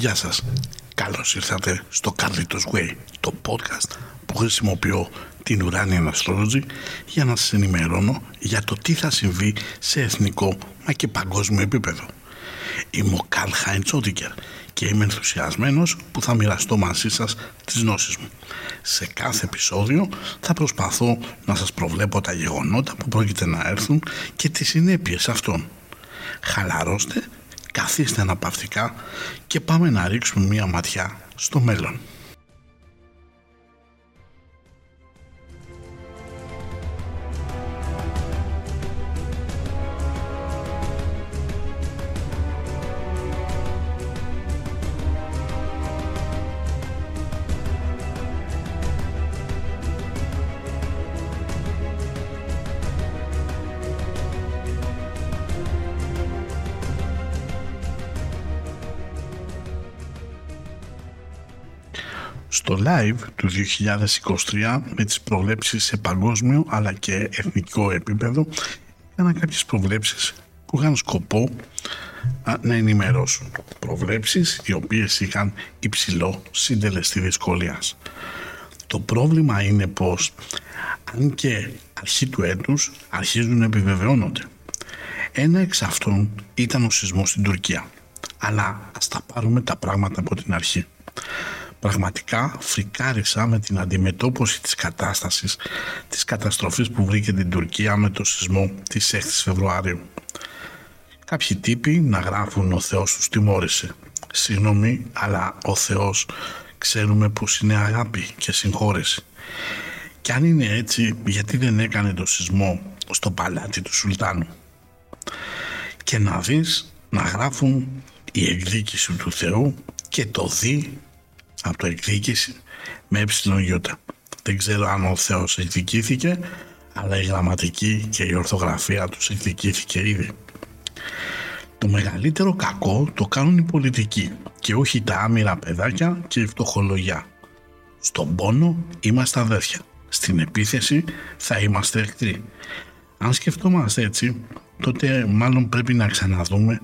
Γεια σας. Καλώς ήρθατε στο Carlitos Way, το podcast που χρησιμοποιώ την Uranian Astrology για να σας ενημερώνω για το τι θα συμβεί σε εθνικό μα και παγκόσμιο επίπεδο. Είμαι ο Καρλ Χάιντσότικερ και είμαι ενθουσιασμένος που θα μοιραστώ μαζί σας τις γνώσεις μου. Σε κάθε επεισόδιο θα προσπαθώ να σας προβλέπω τα γεγονότα που πρόκειται να έρθουν και τις συνέπειες αυτών. Χαλαρώστε, καθίστε αναπαυτικά και πάμε να ρίξουμε μία ματιά στο μέλλον. Live του 2023 με τις προβλέψεις σε παγκόσμιο αλλά και εθνικό επίπεδο έκανα κάποιες προβλέψεις που είχαν σκοπό να ενημερώσουν προβλέψεις οι οποίες είχαν υψηλό συντελεστή δυσκολίας. Το πρόβλημα είναι πως αν και αρχή του έτους αρχίζουν να επιβεβαιώνονται. Ένα εξ αυτών ήταν ο σεισμός στην Τουρκία. Αλλά ας τα πάρουμε τα πράγματα από την αρχή. Πραγματικά φρικάρισα με την αντιμετώπιση της κατάστασης της καταστροφής που βρήκε την Τουρκία με το σεισμό της 6 Φεβρουαρίου. Κάποιοι τύποι να γράφουν «Ο Θεός τους τιμώρησε». Συγγνώμη, αλλά ο Θεός ξέρουμε πως είναι αγάπη και συγχώρεση. Και αν είναι έτσι, γιατί δεν έκανε το σεισμό στο παλάτι του Σουλτάνου; Και να δεις να γράφουν η εκδίκηση του Θεού και το δι από το εκδίκηση με ε Δεν ξέρω αν ο Θεός εκδικήθηκε, αλλά η γραμματική και η ορθογραφία τους εκδικήθηκε ήδη. Το μεγαλύτερο κακό το κάνουν οι πολιτικοί και όχι τα άμυρα παιδάκια και η φτωχολογιά. Στον πόνο είμαστε αδέρφια. Στην επίθεση θα είμαστε εχθροί. Αν σκεφτόμαστε έτσι, τότε μάλλον πρέπει να ξαναδούμε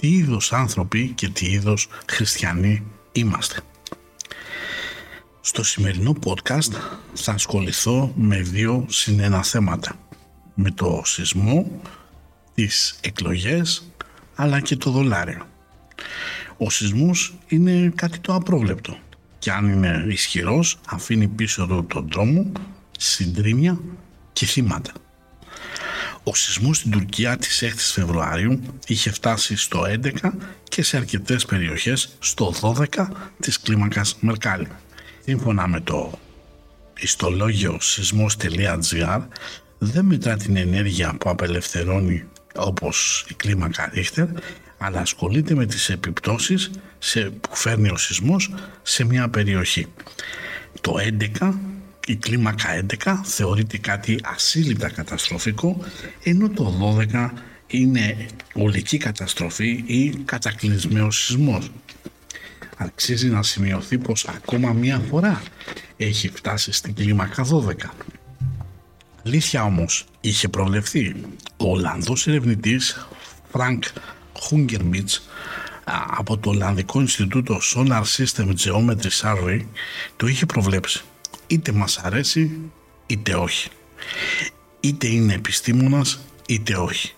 τι είδος άνθρωποι και τι είδος χριστιανοί είμαστε. Στο σημερινό podcast θα ασχοληθώ με δύο συνένα θέματα. Με το σεισμό, τις εκλογές, αλλά και το δολάριο. Ο σεισμός είναι κάτι το απρόβλεπτο και αν είναι ισχυρός αφήνει πίσω του τον δρόμο, συντρίμια και θύματα. Ο σεισμός στην Τουρκία της 6 Φεβρουαρίου είχε φτάσει στο 11 και σε αρκετές περιοχές στο 12 της κλίμακας Μερκάλη. Σύμφωνα με το ιστολόγιο σεισμός.gr δεν μετρά την ενέργεια που απελευθερώνει όπως η κλίμακα Ρίχτερ αλλά ασχολείται με τις επιπτώσεις σε, που φέρνει ο σεισμός σε μια περιοχή. Το 11, η κλίμακα 11 θεωρείται κάτι ασύλληπτα καταστροφικό ενώ το 12 είναι ολική καταστροφή ή κατακλυσμαίος σεισμός αξίζει να σημειωθεί πως ακόμα μία φορά έχει φτάσει στην κλίμακα 12. Αλήθεια όμως είχε προβλεφθεί. Ο Ολλανδός ερευνητής Frank Hungerbits από το Ολλανδικό Ινστιτούτο Solar System Geometry Survey το είχε προβλέψει. Είτε μας αρέσει είτε όχι. Είτε είναι επιστήμονας είτε όχι.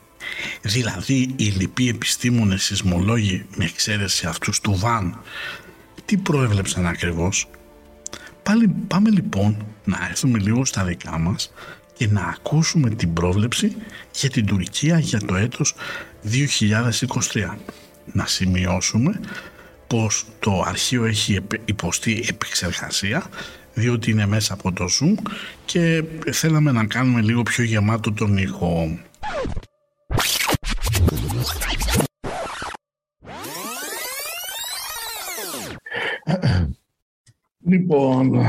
Δηλαδή οι λοιποί επιστήμονες σεισμολόγοι με εξαίρεση αυτούς του Βαν τι προέβλεψαν ακριβώς; Πάλι, πάμε λοιπόν να έρθουμε λίγο στα δικά μας και να ακούσουμε την πρόβλεψη για την Τουρκία για το έτος 2023. Να σημειώσουμε πως το αρχείο έχει υποστεί επεξεργασία διότι είναι μέσα από το Zoom και θέλαμε να κάνουμε λίγο πιο γεμάτο τον ήχο. Λοιπόν,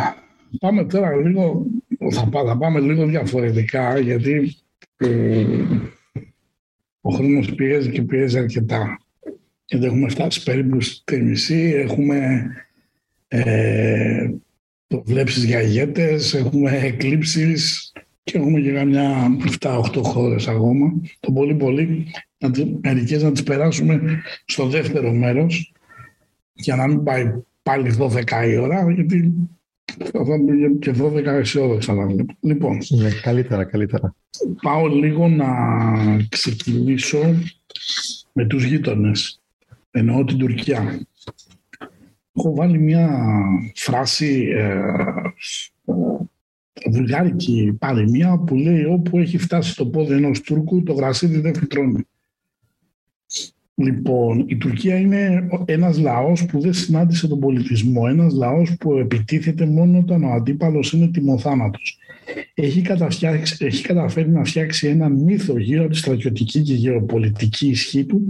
πάμε τώρα λίγο, θα, πάμε λίγο διαφορετικά γιατί ε, ο χρόνος πιέζει και πιέζει αρκετά. Γιατί έχουμε φτάσει περίπου στη μισή, έχουμε ε, βλέψεις για ηγέτες, έχουμε εκλήψεις και έχουμε και καμιά 7-8 χώρες ακόμα. Το πολύ πολύ, μερικές να τις περάσουμε στο δεύτερο μέρος για να μην πάει πάλι 12 η ώρα, γιατί θα ήταν και 12 αισιόδοξα να Λοιπόν, ναι, καλύτερα, καλύτερα. Πάω λίγο να ξεκινήσω με τους γείτονες. Εννοώ την Τουρκία. Έχω βάλει μια φράση ε, ε, βουλγάρικη παροιμία που λέει όπου έχει φτάσει το πόδι ενός Τούρκου το γρασίδι δεν φυτρώνει. Λοιπόν, η Τουρκία είναι ένας λαός που δεν συνάντησε τον πολιτισμό, ένας λαός που επιτίθεται μόνο όταν ο αντίπαλος είναι τιμοθάνατος. Έχει, έχει καταφέρει να φτιάξει ένα μύθο γύρω από τη στρατιωτική και γεωπολιτική ισχύ του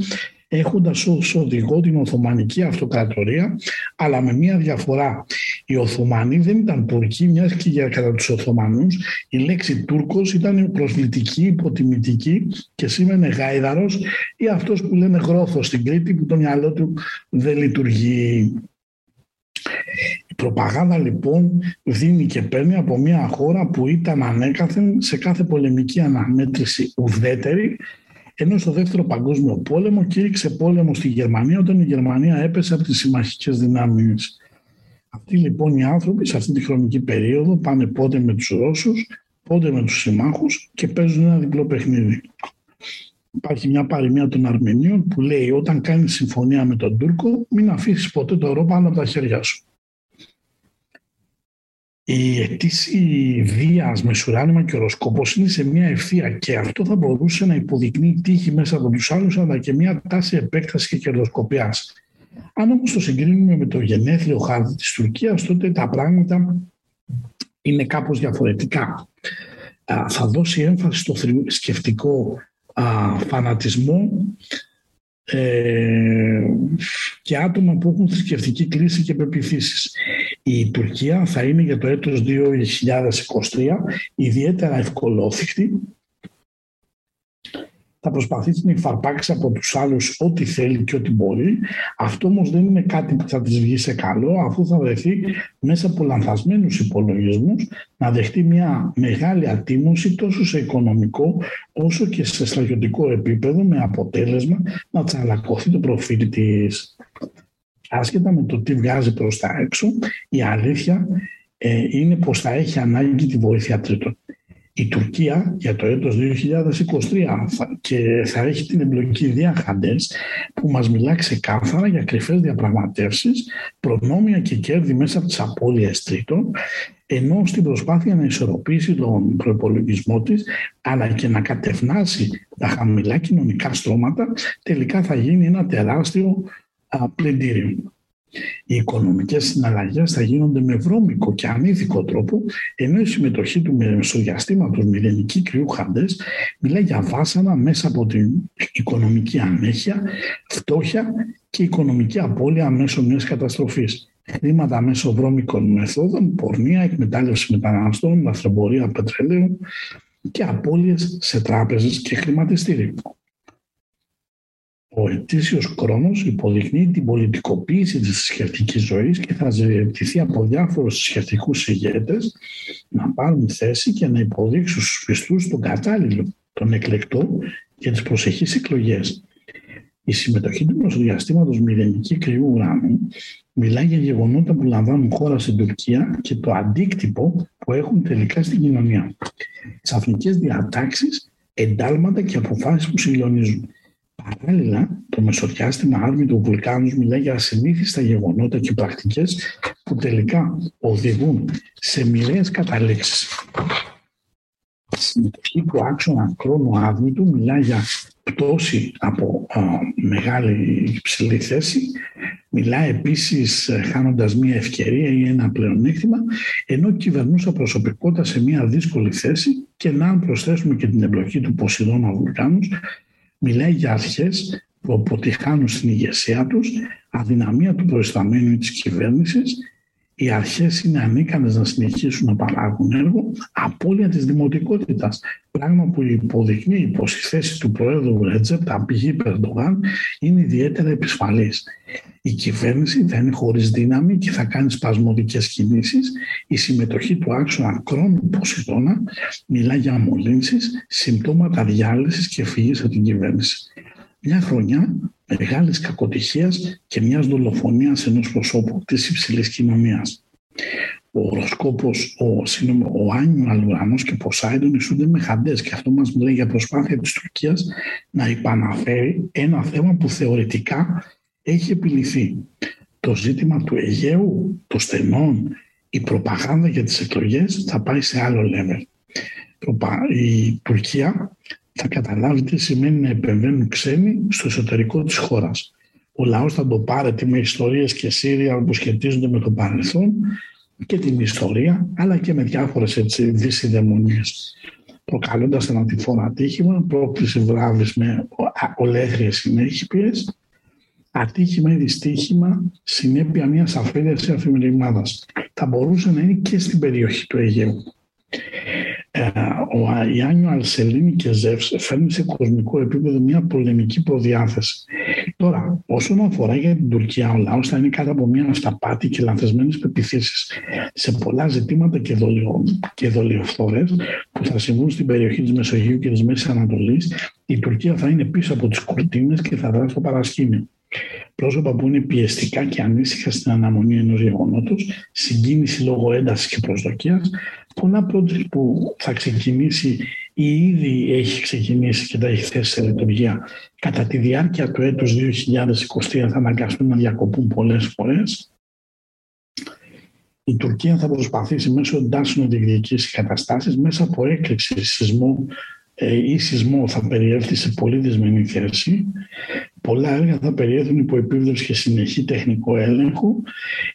έχοντας ως οδηγό την Οθωμανική Αυτοκρατορία, αλλά με μία διαφορά. Οι Οθωμανοί δεν ήταν Τουρκοί, μιας και για κατά τους Οθωμανούς η λέξη Τούρκος ήταν προσβλητική, υποτιμητική και σήμαινε γάιδαρος ή αυτός που λένε γρόθος στην Κρήτη που το μυαλό του δεν λειτουργεί. Η προπαγάνδα λοιπόν δίνει και παίρνει από μια χώρα που ήταν ανέκαθεν σε κάθε πολεμική αναμέτρηση ουδέτερη ενώ στο δεύτερο παγκόσμιο πόλεμο κήρυξε πόλεμο στη Γερμανία όταν η Γερμανία έπεσε από τις συμμαχικές δυνάμεις. Αυτοί λοιπόν οι άνθρωποι σε αυτή τη χρονική περίοδο πάνε πότε με τους Ρώσους, πότε με τους συμμάχους και παίζουν ένα διπλό παιχνίδι. Υπάρχει μια παροιμία των Αρμενίων που λέει όταν κάνεις συμφωνία με τον Τούρκο μην αφήσεις ποτέ το ρο πάνω από τα χέρια σου. Η αιτήση βίας με σουράνιμα και οροσκόπο είναι σε μια ευθεία και αυτό θα μπορούσε να υποδεικνύει τύχη μέσα από τους άλλους, αλλά και μια τάση επέκτασης και κερδοσκοπίας. Αν όμως το συγκρίνουμε με το γενέθλιο χάρτη της Τουρκίας, τότε τα πράγματα είναι κάπως διαφορετικά. Θα δώσει έμφαση στο θρησκευτικό φανατισμό ε, και άτομα που έχουν θρησκευτική κρίση και πεπιθήσεις. Η Τουρκία θα είναι για το έτος 2023 ιδιαίτερα ευκολόθηκτη θα προσπαθήσει να υφαρπάξει από τους άλλους ό,τι θέλει και ό,τι μπορεί. Αυτό όμως δεν είναι κάτι που θα της βγει σε καλό, αφού θα βρεθεί μέσα από λανθασμένους υπολογισμούς να δεχτεί μια μεγάλη ατίμωση τόσο σε οικονομικό όσο και σε στρατιωτικό επίπεδο με αποτέλεσμα να τσαλακωθεί το προφίλ της. Άσχετα με το τι βγάζει προς τα έξω, η αλήθεια ε, είναι πως θα έχει ανάγκη τη βοήθεια τρίτων η Τουρκία για το έτος 2023 και θα έχει την εμπλοκή διαχαντές που μας μιλά ξεκάθαρα για κρυφές διαπραγματεύσεις, προνόμια και κέρδη μέσα από τις απώλειες τρίτων, ενώ στην προσπάθεια να ισορροπήσει τον προπολογισμό της, αλλά και να κατευνάσει τα χαμηλά κοινωνικά στρώματα, τελικά θα γίνει ένα τεράστιο πλεντήριο. Οι οικονομικές συναλλαγές θα γίνονται με βρώμικο και ανήθικο τρόπο, ενώ η συμμετοχή του μεσοδιαστήματος μηδενική κρυού χαντές μιλάει για βάσανα μέσα από την οικονομική ανέχεια, φτώχεια και οικονομική απώλεια μέσω μιας καταστροφής. Χρήματα μέσω βρώμικων μεθόδων, πορνεία, εκμετάλλευση μεταναστών, λαθρεμπορία πετρελαίου και απώλειες σε τράπεζες και χρηματιστήριο. Ο ετήσιος χρόνος υποδεικνύει την πολιτικοποίηση της θρησκευτική ζωής και θα ζητηθεί από διάφορους θρησκευτικού ηγέτες να πάρουν θέση και να υποδείξουν στους πιστούς τον κατάλληλο, τον εκλεκτό και τις προσεχείς εκλογές. Η συμμετοχή του μεσοδιαστήματος μηδενική κρυού ουρανού μιλάει για γεγονότα που λαμβάνουν χώρα στην Τουρκία και το αντίκτυπο που έχουν τελικά στην κοινωνία. Ξαφνικές διατάξεις, εντάλματα και αποφάσεις που συγκλονίζουν. Παράλληλα, το μεσοδιάστημα άρμη του βουλκάνους μιλάει για ασυνήθιστα γεγονότα και πρακτικές που τελικά οδηγούν σε μοιραίες καταλήξεις. Η συμμετοχή του άξονα χρόνου άδμητου μιλάει για πτώση από α, μεγάλη υψηλή θέση, μιλάει επίσης ε, χάνοντας μία ευκαιρία ή ένα πλεονέκτημα, ενώ κυβερνούσα προσωπικότητα σε μία δύσκολη θέση και να αν προσθέσουμε και την εμπλοκή του Ποσειδώνα Βουλκάνους, μιλάει για αρχές που αποτυχάνουν στην ηγεσία τους, αδυναμία του προϊσταμένου της κυβέρνησης, οι αρχές είναι ανίκανες να συνεχίσουν να παράγουν έργο, απώλεια της δημοτικότητας, πράγμα που υποδεικνύει πως η θέση του Προέδρου Ρέτζεπ, τα πηγή Περντογάν, είναι ιδιαίτερα επισφαλής. Η κυβέρνηση θα είναι χωρίς δύναμη και θα κάνει σπασμωδικές κινήσεις. Η συμμετοχή του άξονα κρόνου Ποσειδώνα μιλά για αμολύνσεις, συμπτώματα διάλυσης και φυγής από την κυβέρνηση. Μια χρονιά μεγάλης κακοτυχίας και μιας δολοφονίας ενός προσώπου της υψηλής κοινωνίας. Ο οροσκόπος, ο, σύνομο, ο Άνιο Αλουρανός και ο Ποσάιντον ισούνται με χαντές και αυτό μας μιλάει για προσπάθεια της Τουρκίας να υπαναφέρει ένα θέμα που θεωρητικά έχει επιληθεί. Το ζήτημα του Αιγαίου, των στενών, η προπαγάνδα για τις εκλογές θα πάει σε άλλο level. Η Τουρκία θα καταλάβει τι σημαίνει να επεμβαίνουν ξένοι στο εσωτερικό της χώρας. Ο λαός θα το πάρει με ιστορίες και σύρια που σχετίζονται με το παρελθόν και την ιστορία, αλλά και με διάφορες έτσι δυσυνδαιμονίες προκαλώντας ένα τυφώνα ατύχημα, πρόκληση βράβης με ολέθριες συνέχειες, ατύχημα ή δυστύχημα συνέπεια μιας αφαίρεσης αφημερινάδας. Θα μπορούσε να είναι και στην περιοχή του Αιγαίου. Ε, ο Ιάννιο Αλσελίνη και Ζεύς φέρνει σε κοσμικό επίπεδο μια πολεμική προδιάθεση. Τώρα, όσον αφορά για την Τουρκία, ο λαός θα είναι κάτω από μια αυταπάτη και λανθασμένες πεπιθήσεις σε πολλά ζητήματα και, δολιο, και δολιοφθορές που θα συμβούν στην περιοχή της Μεσογείου και της Μέσης Ανατολής. Η Τουρκία θα είναι πίσω από τις κουρτίνες και θα δράσει στο παρασκήνιο πρόσωπα που είναι πιεστικά και ανήσυχα στην αναμονή ενός γεγονότος, συγκίνηση λόγω έντασης και προσδοκίας, πολλά project που θα ξεκινήσει ή ήδη έχει ξεκινήσει και τα έχει θέσει σε λειτουργία κατά τη διάρκεια του έτους 2023 θα αναγκαστούν να διακοπούν πολλές φορές. Η Τουρκία θα προσπαθήσει μέσω εντάσσεων να διεκδικήσει καταστάσεις μέσα από έκρηξη σεισμού ε, ή σεισμό θα περιέλθει σε πολύ δυσμενή θέση πολλά έργα θα περιέχουν υπό επίβλεψη και συνεχή τεχνικό έλεγχο,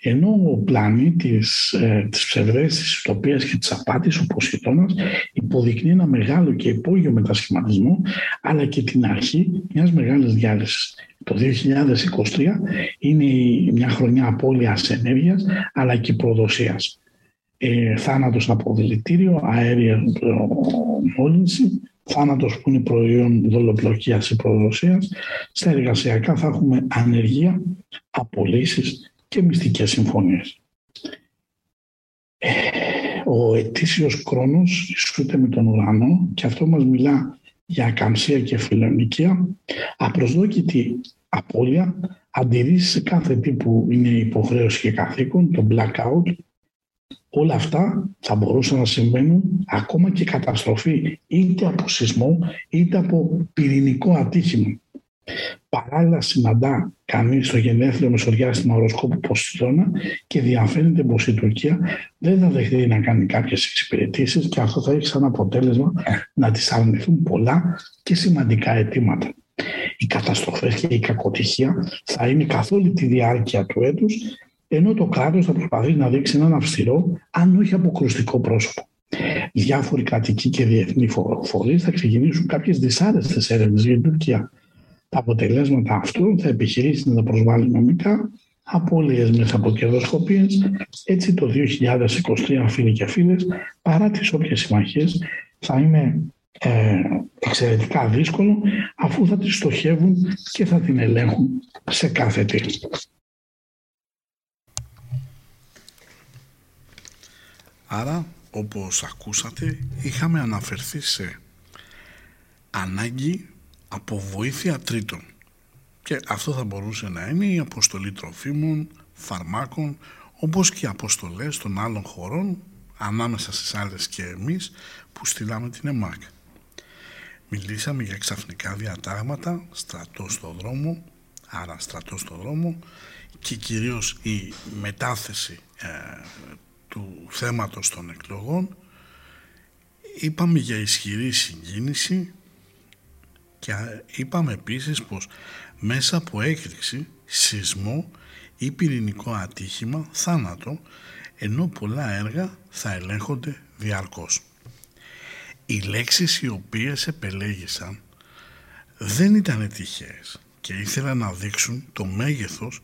ενώ ο πλανήτης ε, της ψευδές, της utopίας και της απάτης, ο Ποσειδώνας, υποδεικνύει ένα μεγάλο και υπόγειο μετασχηματισμό, αλλά και την αρχή μιας μεγάλης διάλυσης. Το 2023 είναι μια χρονιά απώλειας ενέργειας, αλλά και προδοσίας. Ε, θάνατος από δηλητήριο, αέρια μόλυνση, θάνατος που είναι προϊόν δολοπλοκίας ή προδοσίας, στα εργασιακά θα έχουμε ανεργία, απολύσεις και μυστικές συμφωνίες. Ε, ο ετήσιος χρόνος ισούται με τον ουρανό και αυτό μας μιλά για ακαμψία και φιλονικία, απροσδόκητη απώλεια, αντιρρήσεις σε κάθε τι που είναι υποχρέωση και καθήκον, το blackout, όλα αυτά θα μπορούσαν να συμβαίνουν ακόμα και καταστροφή είτε από σεισμό είτε από πυρηνικό ατύχημα. Παράλληλα συναντά κανείς στο γενέθλιο μεσοδιάστημα οροσκόπου Ποσειδώνα και διαφαίνεται πως η Τουρκία δεν θα δεχτεί να κάνει κάποιες εξυπηρετήσεις και αυτό θα έχει σαν αποτέλεσμα να τη αρνηθούν πολλά και σημαντικά αιτήματα. Οι καταστροφές και η κακοτυχία θα είναι καθ' όλη τη διάρκεια του έτους ενώ το κράτος θα προσπαθήσει να δείξει έναν αυστηρό, αν όχι αποκρουστικό πρόσωπο. Διάφοροι κρατικοί και διεθνεί φορείς θα ξεκινήσουν κάποιες δυσάρεστες έρευνες για την Τουρκία. Τα αποτελέσματα αυτού θα επιχειρήσει να τα προσβάλλει νομικά, απώλειες μέσα από κερδοσκοπίε. Έτσι το 2023, φίλοι και φίλες, παρά τις όποιες συμμαχίες, θα είναι ε, εξαιρετικά δύσκολο αφού θα τη στοχεύουν και θα την ελέγχουν σε κάθε τι. Άρα, όπως ακούσατε, είχαμε αναφερθεί σε ανάγκη από βοήθεια τρίτων. Και αυτό θα μπορούσε να είναι η αποστολή τροφίμων, φαρμάκων, όπως και οι αποστολές των άλλων χωρών, ανάμεσα στις άλλες και εμείς, που στείλαμε την ΕΜΑΚ. Μιλήσαμε για ξαφνικά διατάγματα, στρατό στο δρόμο, άρα στρατό στο δρόμο και κυρίως η μετάθεση ε, του θέματος των εκλογών είπαμε για ισχυρή συγκίνηση και είπαμε επίσης πως μέσα από έκρηξη, σεισμό ή πυρηνικό ατύχημα, θάνατο, ενώ πολλά έργα θα ελέγχονται διαρκώς. Οι λέξεις οι οποίες επελέγησαν δεν ήταν τυχαίες και ήθελαν να δείξουν το μέγεθος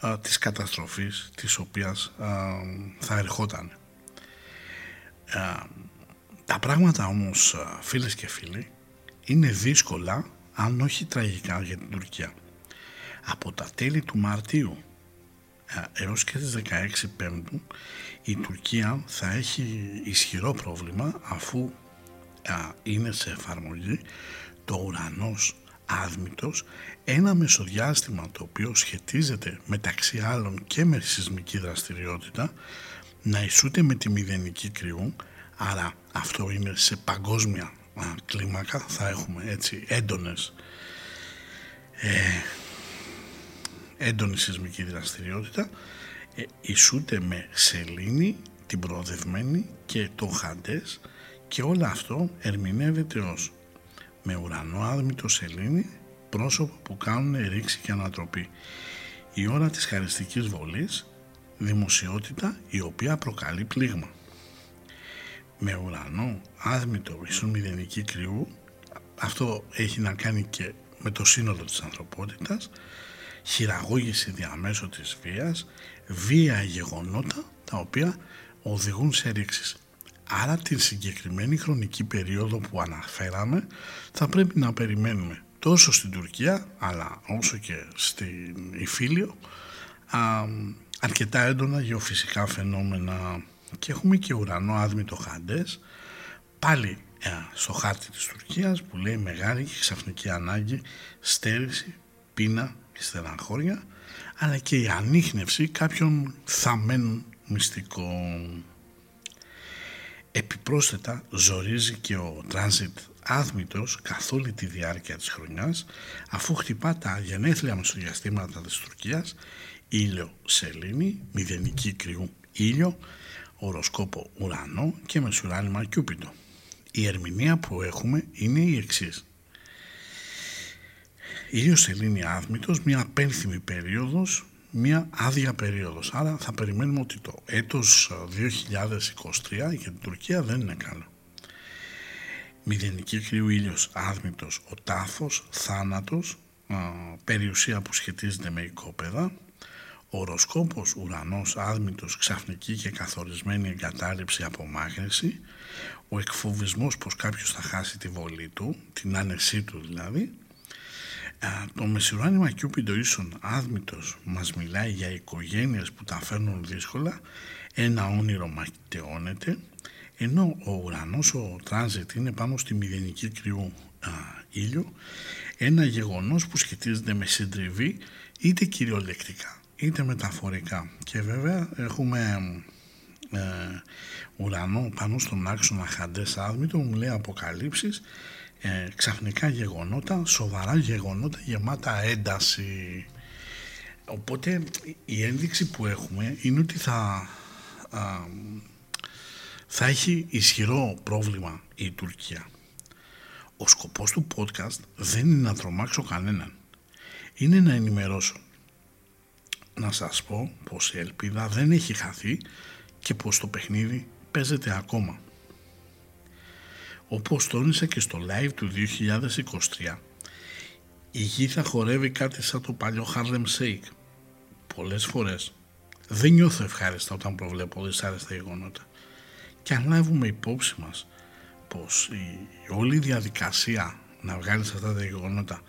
α, της καταστροφής της οποίας θα ερχόταν. τα πράγματα όμως φίλες και φίλοι είναι δύσκολα αν όχι τραγικά για την Τουρκία. Από τα τέλη του Μαρτίου έως και τις 16 Πέμπτου η Τουρκία θα έχει ισχυρό πρόβλημα αφού είναι σε εφαρμογή το ουρανός άδμητος ένα μεσοδιάστημα το οποίο σχετίζεται μεταξύ άλλων και με σεισμική δραστηριότητα να ισούται με τη μηδενική κρυού άρα αυτό είναι σε παγκόσμια κλίμακα θα έχουμε έτσι έντονες ε, έντονη σεισμική δραστηριότητα ε, ισούται με σελήνη την προοδευμένη και το χαντές και όλο αυτό ερμηνεύεται ως με ουρανό άδμητο σελήνη πρόσωπα που κάνουν ρήξη και ανατροπή. Η ώρα της χαριστικής βολής, δημοσιότητα η οποία προκαλεί πλήγμα. Με ουρανό άδμητο ίσον μηδενική κρυού, αυτό έχει να κάνει και με το σύνολο της ανθρωπότητας, χειραγώγηση διαμέσου της βίας, βία γεγονότα τα οποία οδηγούν σε ρήξεις. Άρα την συγκεκριμένη χρονική περίοδο που αναφέραμε θα πρέπει να περιμένουμε τόσο στην Τουρκία αλλά όσο και στην Ιφίλιο α, αρκετά έντονα γεωφυσικά φαινόμενα και έχουμε και ουρανό άδμητο χάντες πάλι ε, στο χάρτη της Τουρκίας που λέει μεγάλη και ξαφνική ανάγκη στέρηση, πείνα και στεναχώρια αλλά και η ανείχνευση κάποιων θαμένων μυστικών. Επιπρόσθετα ζορίζει και ο τράνζιτ άθμητος καθ' όλη τη διάρκεια της χρονιάς αφού χτυπά τα γενέθλια μεσογειαστήματα της Τουρκίας ήλιο σελήνη, μηδενική κρυού ήλιο, οροσκόπο ουρανό και μεσουράνημα κιούπιτο. Η ερμηνεία που έχουμε είναι η εξής. Ήλιο σελήνη άθμητος, μια απένθυμη περίοδος μια άδεια περίοδος. Άρα θα περιμένουμε ότι το έτος 2023 για την Τουρκία δεν είναι καλό. Μηδενική κρύου ήλιος άδμητος, ο τάφος, θάνατος, περιουσία που σχετίζεται με οικόπεδα, οροσκόπος, ουρανός, άδμητος, ξαφνική και καθορισμένη εγκατάλειψη, απομάκρυνση, ο εκφοβισμός πως κάποιος θα χάσει τη βολή του, την άνεσή του δηλαδή, το μεσηρόνιμα Κιούπιντο ίσον άδμητος μας μιλάει για οικογένειες που τα φέρνουν δύσκολα, ένα όνειρο ματαιώνεται, ενώ ο ουρανός, ο τράνζιτ είναι πάνω στη μηδενική κρυού α, ήλιο, ένα γεγονός που σχετίζεται με συντριβή είτε κυριολεκτικά είτε μεταφορικά. Και βέβαια έχουμε ε, ουρανό πάνω στον άξονα χαντές άδμητο, μου λέει αποκαλύψεις ε, ξαφνικά γεγονότα, σοβαρά γεγονότα γεμάτα ένταση. Οπότε η ένδειξη που έχουμε είναι ότι θα, θα έχει ισχυρό πρόβλημα η Τουρκία. Ο σκοπός του podcast δεν είναι να τρομάξω κανέναν. Είναι να ενημερώσω. Να σας πω πως η ελπίδα δεν έχει χαθεί και πως το παιχνίδι παίζεται ακόμα. Όπως τόνισα και στο live του 2023, η γη θα χορεύει κάτι σαν το παλιό Harlem Shake. Πολλές φορές δεν νιώθω ευχάριστα όταν προβλέπω δυσάρεστα γεγονότα. Και αν λάβουμε υπόψη μας πως η όλη διαδικασία να βγάλεις αυτά τα γεγονότα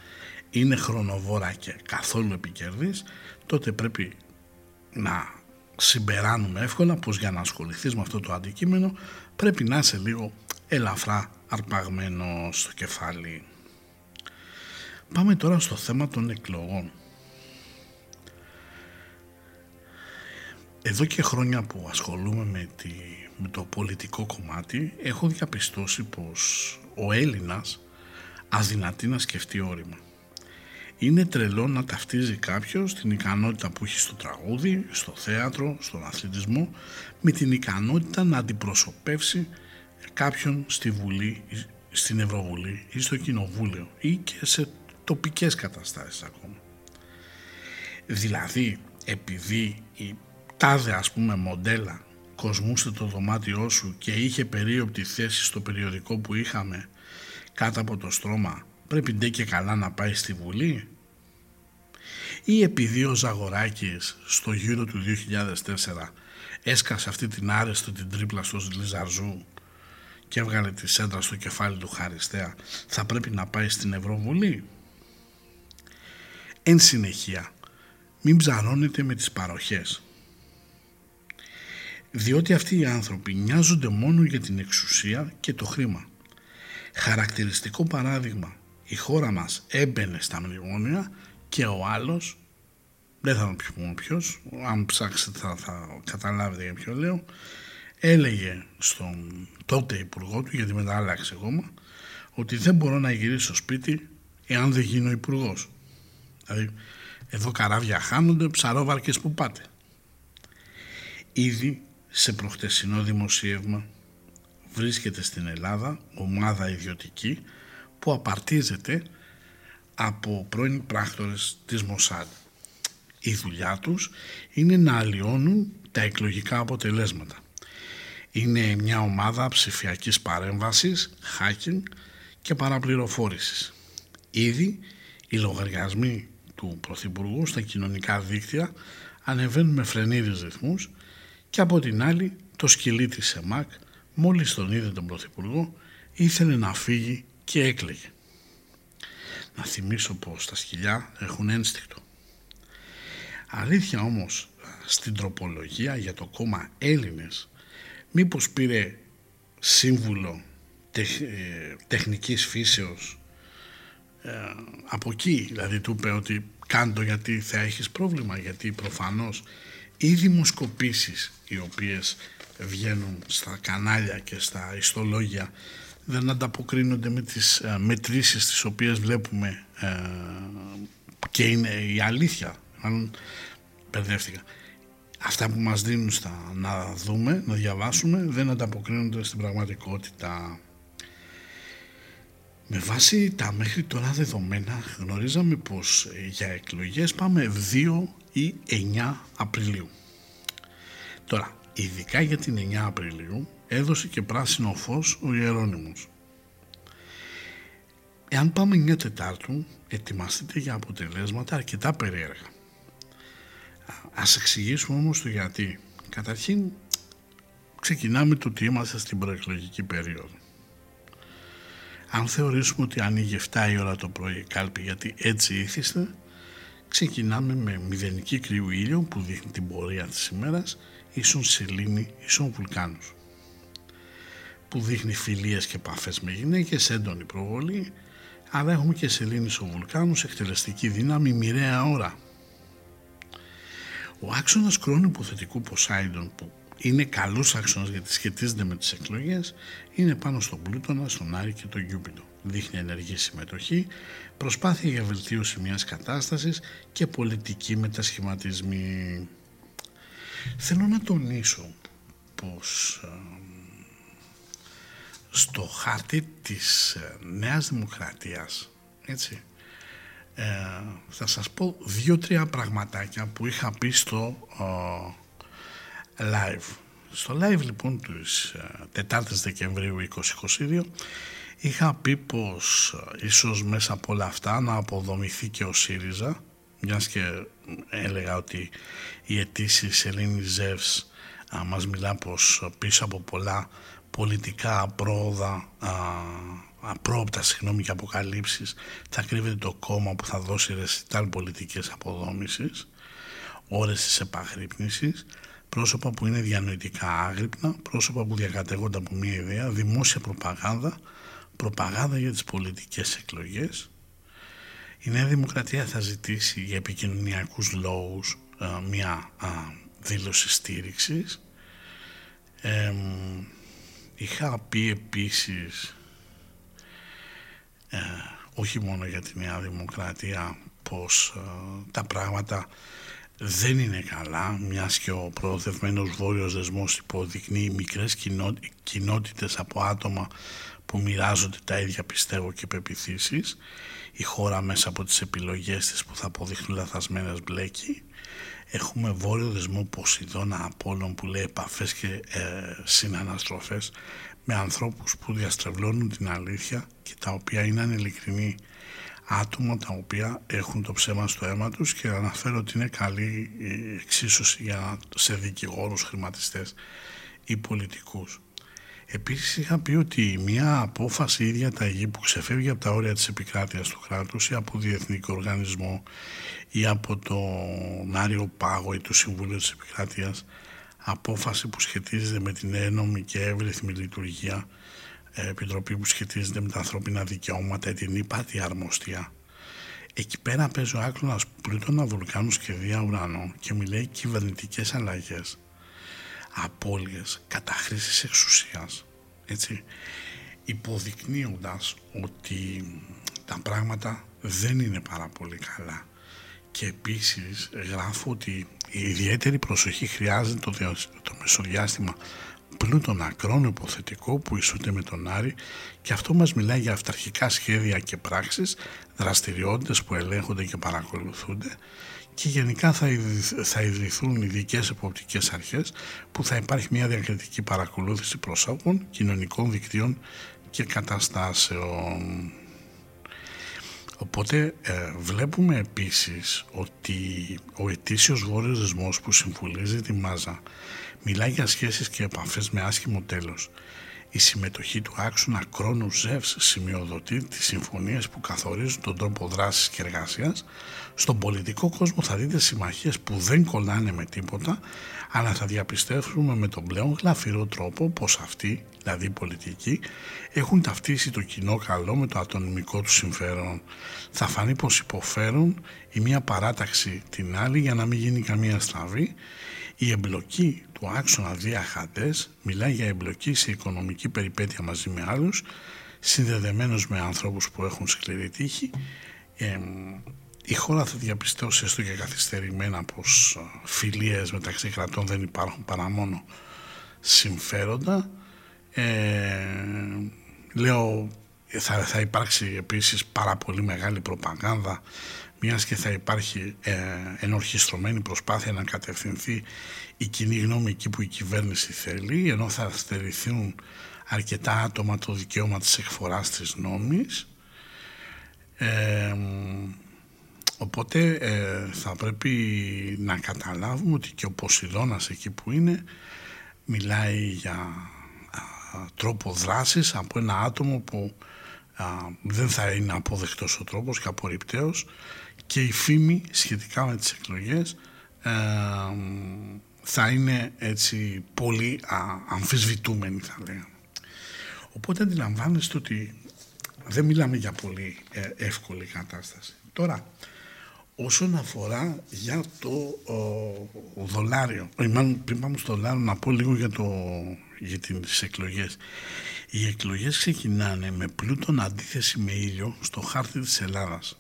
είναι χρονοβόρα και καθόλου επικερδής, τότε πρέπει να συμπεράνουμε εύκολα πως για να ασχοληθείς με αυτό το αντικείμενο πρέπει να είσαι λίγο ελαφρά αρπαγμένο στο κεφάλι. Πάμε τώρα στο θέμα των εκλογών. Εδώ και χρόνια που ασχολούμαι με, τη, με το πολιτικό κομμάτι έχω διαπιστώσει πως ο Έλληνας αδυνατεί να σκεφτεί όρημα. Είναι τρελό να ταυτίζει κάποιος την ικανότητα που έχει στο τραγούδι, στο θέατρο, στον αθλητισμό με την ικανότητα να αντιπροσωπεύσει κάποιον στη Βουλή, στην Ευρωβουλή ή στο Κοινοβούλιο ή και σε τοπικές καταστάσεις ακόμα. Δηλαδή, επειδή η τάδε ας πούμε μοντέλα κοσμούσε το δωμάτιό σου και είχε περίοπτη θέση στο περιοδικό που είχαμε κάτω από το στρώμα, πρέπει ντε και καλά να πάει στη Βουλή; Ή επειδή ο Ζαγοράκης στο γύρο του 2004 έσκασε αυτή την άρεστο την τρίπλα στο Λιζαρζού και έβγαλε τη σέντρα στο κεφάλι του Χαριστέα θα πρέπει να πάει στην Ευρωβουλή. Εν συνεχεία, μην ψαρώνετε με τις παροχές. Διότι αυτοί οι άνθρωποι νοιάζονται μόνο για την εξουσία και το χρήμα. Χαρακτηριστικό παράδειγμα η χώρα μας έμπαινε στα μνημόνια και ο άλλος, δεν θα πούμε ποιος, αν ψάξετε θα, θα καταλάβετε για ποιο λέω, έλεγε στον τότε υπουργό του, γιατί μετά άλλαξε κόμμα, ότι δεν μπορώ να γυρίσω στο σπίτι εάν δεν γίνω υπουργός. Δηλαδή, εδώ καράβια χάνονται, ψαρόβαρκες που πάτε. Ήδη σε προχτεσινό δημοσίευμα βρίσκεται στην Ελλάδα ομάδα ιδιωτική που απαρτίζεται από πρώην πράκτορες της Μοσάντ. Η δουλειά τους είναι να αλλοιώνουν τα εκλογικά αποτελέσματα. Είναι μια ομάδα ψηφιακής παρέμβασης, hacking και παραπληροφόρησης. Ήδη οι λογαριασμοί του Πρωθυπουργού στα κοινωνικά δίκτυα ανεβαίνουν με φρενήρες ρυθμούς και από την άλλη το σκυλί της ΕΜΑΚ μόλις τον είδε τον Πρωθυπουργό ήθελε να φύγει και έκλαιγε. Να θυμίσω πως τα σκυλιά έχουν ένστικτο. Αλήθεια όμως στην τροπολογία για το κόμμα Έλληνες μήπως πήρε σύμβουλο τεχ, ε, τεχνικής φύσεως ε, από εκεί; Δηλαδή του είπε ότι κάντο γιατί θα έχεις πρόβλημα γιατί προφανώς οι δημοσκοπήσεις οι οποίες βγαίνουν στα κανάλια και στα ιστολόγια δεν ανταποκρίνονται με τις ε, μετρήσεις τις οποίες βλέπουμε ε, και είναι η αλήθεια. Μάλλον μπερδεύτηκα. Αυτά που μας δίνουν στα, να δούμε, να διαβάσουμε δεν ανταποκρίνονται στην πραγματικότητα. Με βάση τα μέχρι τώρα δεδομένα γνωρίζαμε πως για εκλογές πάμε 2 ή 9 Απριλίου. Τώρα, ειδικά για την 9 Απριλίου έδωσε και πράσινο φως ο Ιερώνυμος. Εάν πάμε 9 Τετάρτου, ετοιμαστείτε για αποτελέσματα αρκετά περίεργα. Ας εξηγήσουμε όμως το γιατί. Καταρχήν, ξεκινάμε το ότι είμαστε στην προεκλογική περίοδο. Αν θεωρήσουμε ότι ανοίγει 7 η ώρα το πρωί κάλπη γιατί έτσι ήθιστε, ξεκινάμε με μηδενική κρύου ήλιο που δείχνει την πορεία της ημέρας ίσον σελήνη, ίσον βουλκάνους που δείχνει φιλίες και επαφές με γυναίκες, έντονη προβολή αλλά έχουμε και σελήνης στο βουλκάνους, εκτελεστική δύναμη, μοιραία ώρα. Ο άξονας κρόνου υποθετικού Ποσάιντον που είναι καλός άξονας γιατί σχετίζεται με τις εκλογές είναι πάνω στον Πλούτονα, στον Άρη και τον Γιούπιτο. Δείχνει ενεργή συμμετοχή, προσπάθεια για βελτίωση μιας κατάστασης και πολιτική μετασχηματισμή. Θέλω να τονίσω πως στο χάρτη της ε, Νέας Δημοκρατίας έτσι, ε, θα σας πω δύο-τρία πραγματάκια που είχα πει στο live. Στο live λοιπόν της 4 ε, Δεκεμβρίου 2022 είχα πει πως ίσως μέσα από όλα αυτά να αποδομηθεί και ο ΣΥΡΙΖΑ μιας και έλεγα ότι η αιτήση Σελήνη Ζεύς μας μιλά πως πίσω από πολλά πολιτικά απρόοδα, α, απρόπτα συγγνώμη και αποκαλύψεις θα κρύβεται το κόμμα που θα δώσει ρεσιτάλ πολιτικές αποδόμησης ώρες της επαγρύπνησης πρόσωπα που είναι διανοητικά άγρυπνα πρόσωπα που διακατεγόνται από μια ιδέα δημόσια προπαγάνδα προπαγάνδα για τις πολιτικές εκλογές. Η Νέα Δημοκρατία θα ζητήσει για επικοινωνιακούς λόγους μια δήλωση στήριξης είχα πει επίσης ε, όχι μόνο για τη Νέα Δημοκρατία πως ε, τα πράγματα δεν είναι καλά μιας και ο προοδευμένος βόρειος δεσμός υποδεικνύει μικρές κοινό, κοινότητες από άτομα που μοιράζονται τα ίδια πιστεύω και πεπιθήσεις. Η χώρα μέσα από τις επιλογές της που θα αποδείχνουν λαθασμένες μπλέκει έχουμε βόρειο δεσμό Ποσειδώνα Απόλλων που λέει επαφές και ε, συναναστροφές με ανθρώπους που διαστρεβλώνουν την αλήθεια και τα οποία είναι ανελικρινοί άτομα τα οποία έχουν το ψέμα στο αίμα τους και αναφέρω ότι είναι καλή εξίσωση για, σε δικηγόρους, χρηματιστές ή πολιτικούς. Επίσης είχα πει ότι μια απόφαση ίδια τα γη που ξεφεύγει από τα όρια της επικράτειας του κράτους ή από διεθνικό οργανισμό ή από τον Άριο Πάγο ή το Συμβούλιο της Επικράτειας απόφαση που σχετίζεται με την ένομη και εύρυθμη λειτουργία επιτροπή που σχετίζεται με τα ανθρώπινα δικαιώματα, την ύπατη αρμοστία. Εκεί πέρα παίζει ο άκρονας πλούτονα βουλκάνου και δια ουρανό και μιλάει κυβερνητικές αλλαγές, απώλειες, καταχρήσεις εξουσίας, έτσι, υποδεικνύοντας ότι τα πράγματα δεν είναι πάρα πολύ καλά. Και επίσης γράφω ότι η ιδιαίτερη προσοχή χρειάζεται το, το μεσοδιάστημα πλούτον ακρόν υποθετικό που ισούται με τον Άρη και αυτό μας μιλάει για αυταρχικά σχέδια και πράξεις, δραστηριότητες που ελέγχονται και παρακολουθούνται και γενικά θα, θα ιδρυθούν ειδικέ εποπτικές αρχές που θα υπάρχει μια διακριτική παρακολούθηση προσώπων, κοινωνικών δικτύων και καταστάσεων. Οπότε ε, βλέπουμε επίσης ότι ο ετήσιος βόρειος δεσμός που συμφουλίζει τη μάζα μιλάει για σχέσεις και επαφές με άσχημο τέλος. Η συμμετοχή του άξονα κρόνου Ζεύς σημειοδοτεί τις συμφωνίες που καθορίζουν τον τρόπο δράσης και εργασίας. Στον πολιτικό κόσμο θα δείτε συμμαχίες που δεν κολλάνε με τίποτα, αλλά θα διαπιστεύσουμε με τον πλέον γλαφυρό τρόπο πως αυτοί, δηλαδή οι πολιτικοί, έχουν ταυτίσει το κοινό καλό με το ατονομικό του συμφέρον. Θα φανεί πως υποφέρουν η μία παράταξη την άλλη για να μην γίνει καμία στραβή η εμπλοκή του άξονα διαχατές μιλάει για εμπλοκή σε οικονομική περιπέτεια μαζί με άλλους, συνδεδεμένους με ανθρώπους που έχουν σκληρή τύχη. Ε, η χώρα θα διαπιστώσει έστω και καθυστερημένα πως φιλίες μεταξύ κρατών δεν υπάρχουν παρά μόνο συμφέροντα. Ε, λέω θα, θα υπάρξει επίσης πάρα πολύ μεγάλη προπαγάνδα μιας και θα υπάρχει ε, ενορχιστρωμένη προσπάθεια να κατευθυνθεί η κοινή γνώμη εκεί που η κυβέρνηση θέλει, ενώ θα στερηθούν αρκετά άτομα το δικαίωμα της εκφοράς της νόμης. Ε, οπότε ε, θα πρέπει να καταλάβουμε ότι και ο Ποσειδώνας εκεί που είναι μιλάει για τρόπο δράσης από ένα άτομο που δεν θα είναι αποδεκτός ο τρόπος και απορριπταίος και η φήμη σχετικά με τις εκλογές ε, θα είναι έτσι πολύ α, αμφισβητούμενη θα λέγαμε. Οπότε αντιλαμβάνεστε ότι δεν μιλάμε για πολύ ε, εύκολη κατάσταση. Τώρα, όσον αφορά για το ο, δολάριο, μάλλον πριν πάμε στο δολάριο να πω λίγο για, το, για τις εκλογές. Οι εκλογές ξεκινάνε με πλούτον αντίθεση με ήλιο στο χάρτη της Ελλάδας.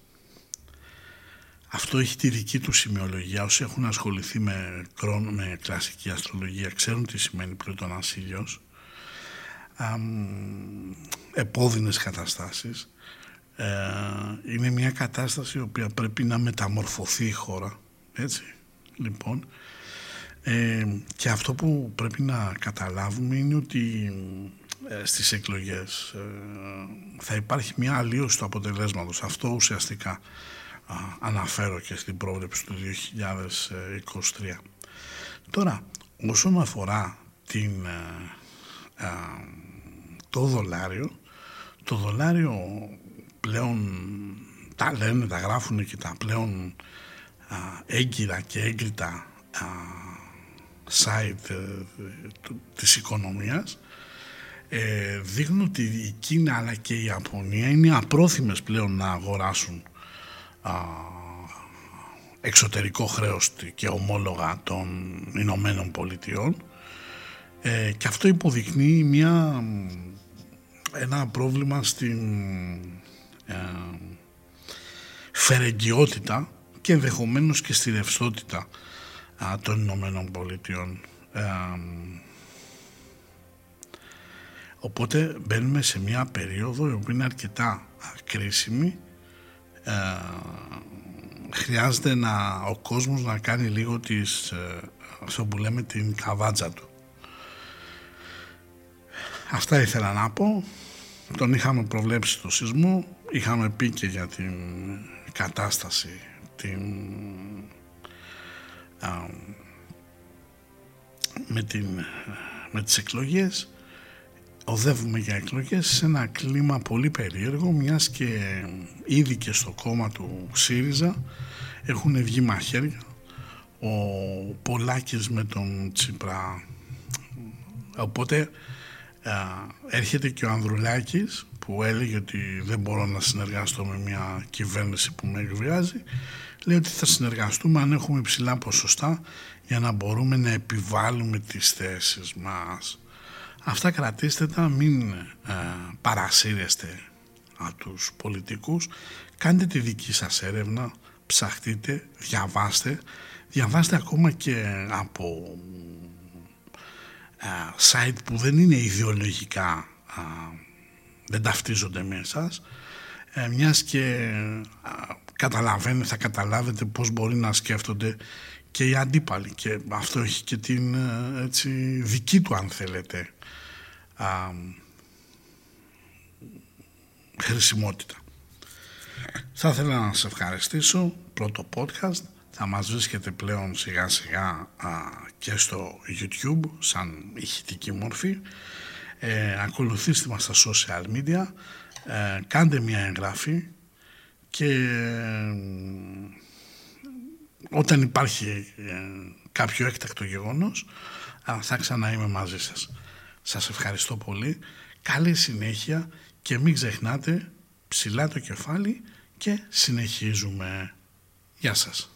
Αυτό έχει τη δική του σημειολογία. Όσοι έχουν ασχοληθεί με, κρόνο, με κλασική αστρολογία ξέρουν τι σημαίνει πλούτον ήλιος. Επώδυνες καταστάσεις. Ε, είναι μια κατάσταση η οποία πρέπει να μεταμορφωθεί η χώρα. Έτσι, λοιπόν. Ε, και αυτό που πρέπει να καταλάβουμε είναι ότι ε, στις εκλογές ε, θα υπάρχει μια αλλίωση του αποτελέσματος. Αυτό ουσιαστικά αναφέρω και στην πρόβλεψη του 2023. Τώρα, όσον αφορά την, ε, το δολάριο, το δολάριο πλέον τα λένε, τα γράφουν και τα πλέον έγκυρα και έγκριτα site της οικονομίας ε, δείχνουν ότι η Κίνα αλλά και η Ιαπωνία είναι απρόθυμες πλέον να αγοράσουν α, εξωτερικό χρέος και ομόλογα των Ηνωμένων Πολιτειών. Ε, και αυτό υποδεικνύει μια, ένα πρόβλημα στην ε, φερεγγιότητα και ενδεχομένως και στη ρευστότητα των Ηνωμένων Πολιτειών. Ε, Οπότε μπαίνουμε σε μια περίοδο η οποία είναι αρκετά κρίσιμη. Ε, χρειάζεται να, ο κόσμος να κάνει λίγο τις, ε, αυτό που λέμε την καβάτζα του. Αυτά ήθελα να πω. Τον είχαμε προβλέψει το σεισμό. Είχαμε πει και για την κατάσταση την, με, την, με τις εκλογές οδεύουμε για εκλογές σε ένα κλίμα πολύ περίεργο μιας και ήδη και στο κόμμα του ΣΥΡΙΖΑ έχουν βγει μαχαίρια ο Πολάκης με τον Τσίπρα οπότε έρχεται και ο Ανδρουλάκης που έλεγε ότι δεν μπορώ να συνεργαστώ με μια κυβέρνηση που με εκβιάζει. Λέει ότι θα συνεργαστούμε αν έχουμε υψηλά ποσοστά για να μπορούμε να επιβάλλουμε τις θέσεις μας. Αυτά κρατήστε τα, μην ε, παρασύρεστε από τους πολιτικούς, κάντε τη δική σας έρευνα, ψαχτείτε, διαβάστε, διαβάστε ακόμα και από ε, site που δεν είναι ιδεολογικά, ε, δεν ταυτίζονται με εσάς, ε, μιας και καταλαβαίνετε, θα καταλάβετε πώς μπορεί να σκέφτονται και οι αντίπαλοι και αυτό έχει και την έτσι, δική του αν θέλετε χρησιμότητα. Θα ήθελα να σας ευχαριστήσω. Πρώτο podcast θα μας βρίσκεται πλέον σιγά σιγά και στο YouTube σαν ηχητική μόρφη. Ε, ακολουθήστε μας στα social media, ε, κάντε μια εγγραφή και ε, όταν υπάρχει ε, κάποιο έκτακτο γεγονός θα ξανά είμαι μαζί σας. Σας ευχαριστώ πολύ. Καλή συνέχεια και μην ξεχνάτε ψηλά το κεφάλι και συνεχίζουμε. Γεια σας.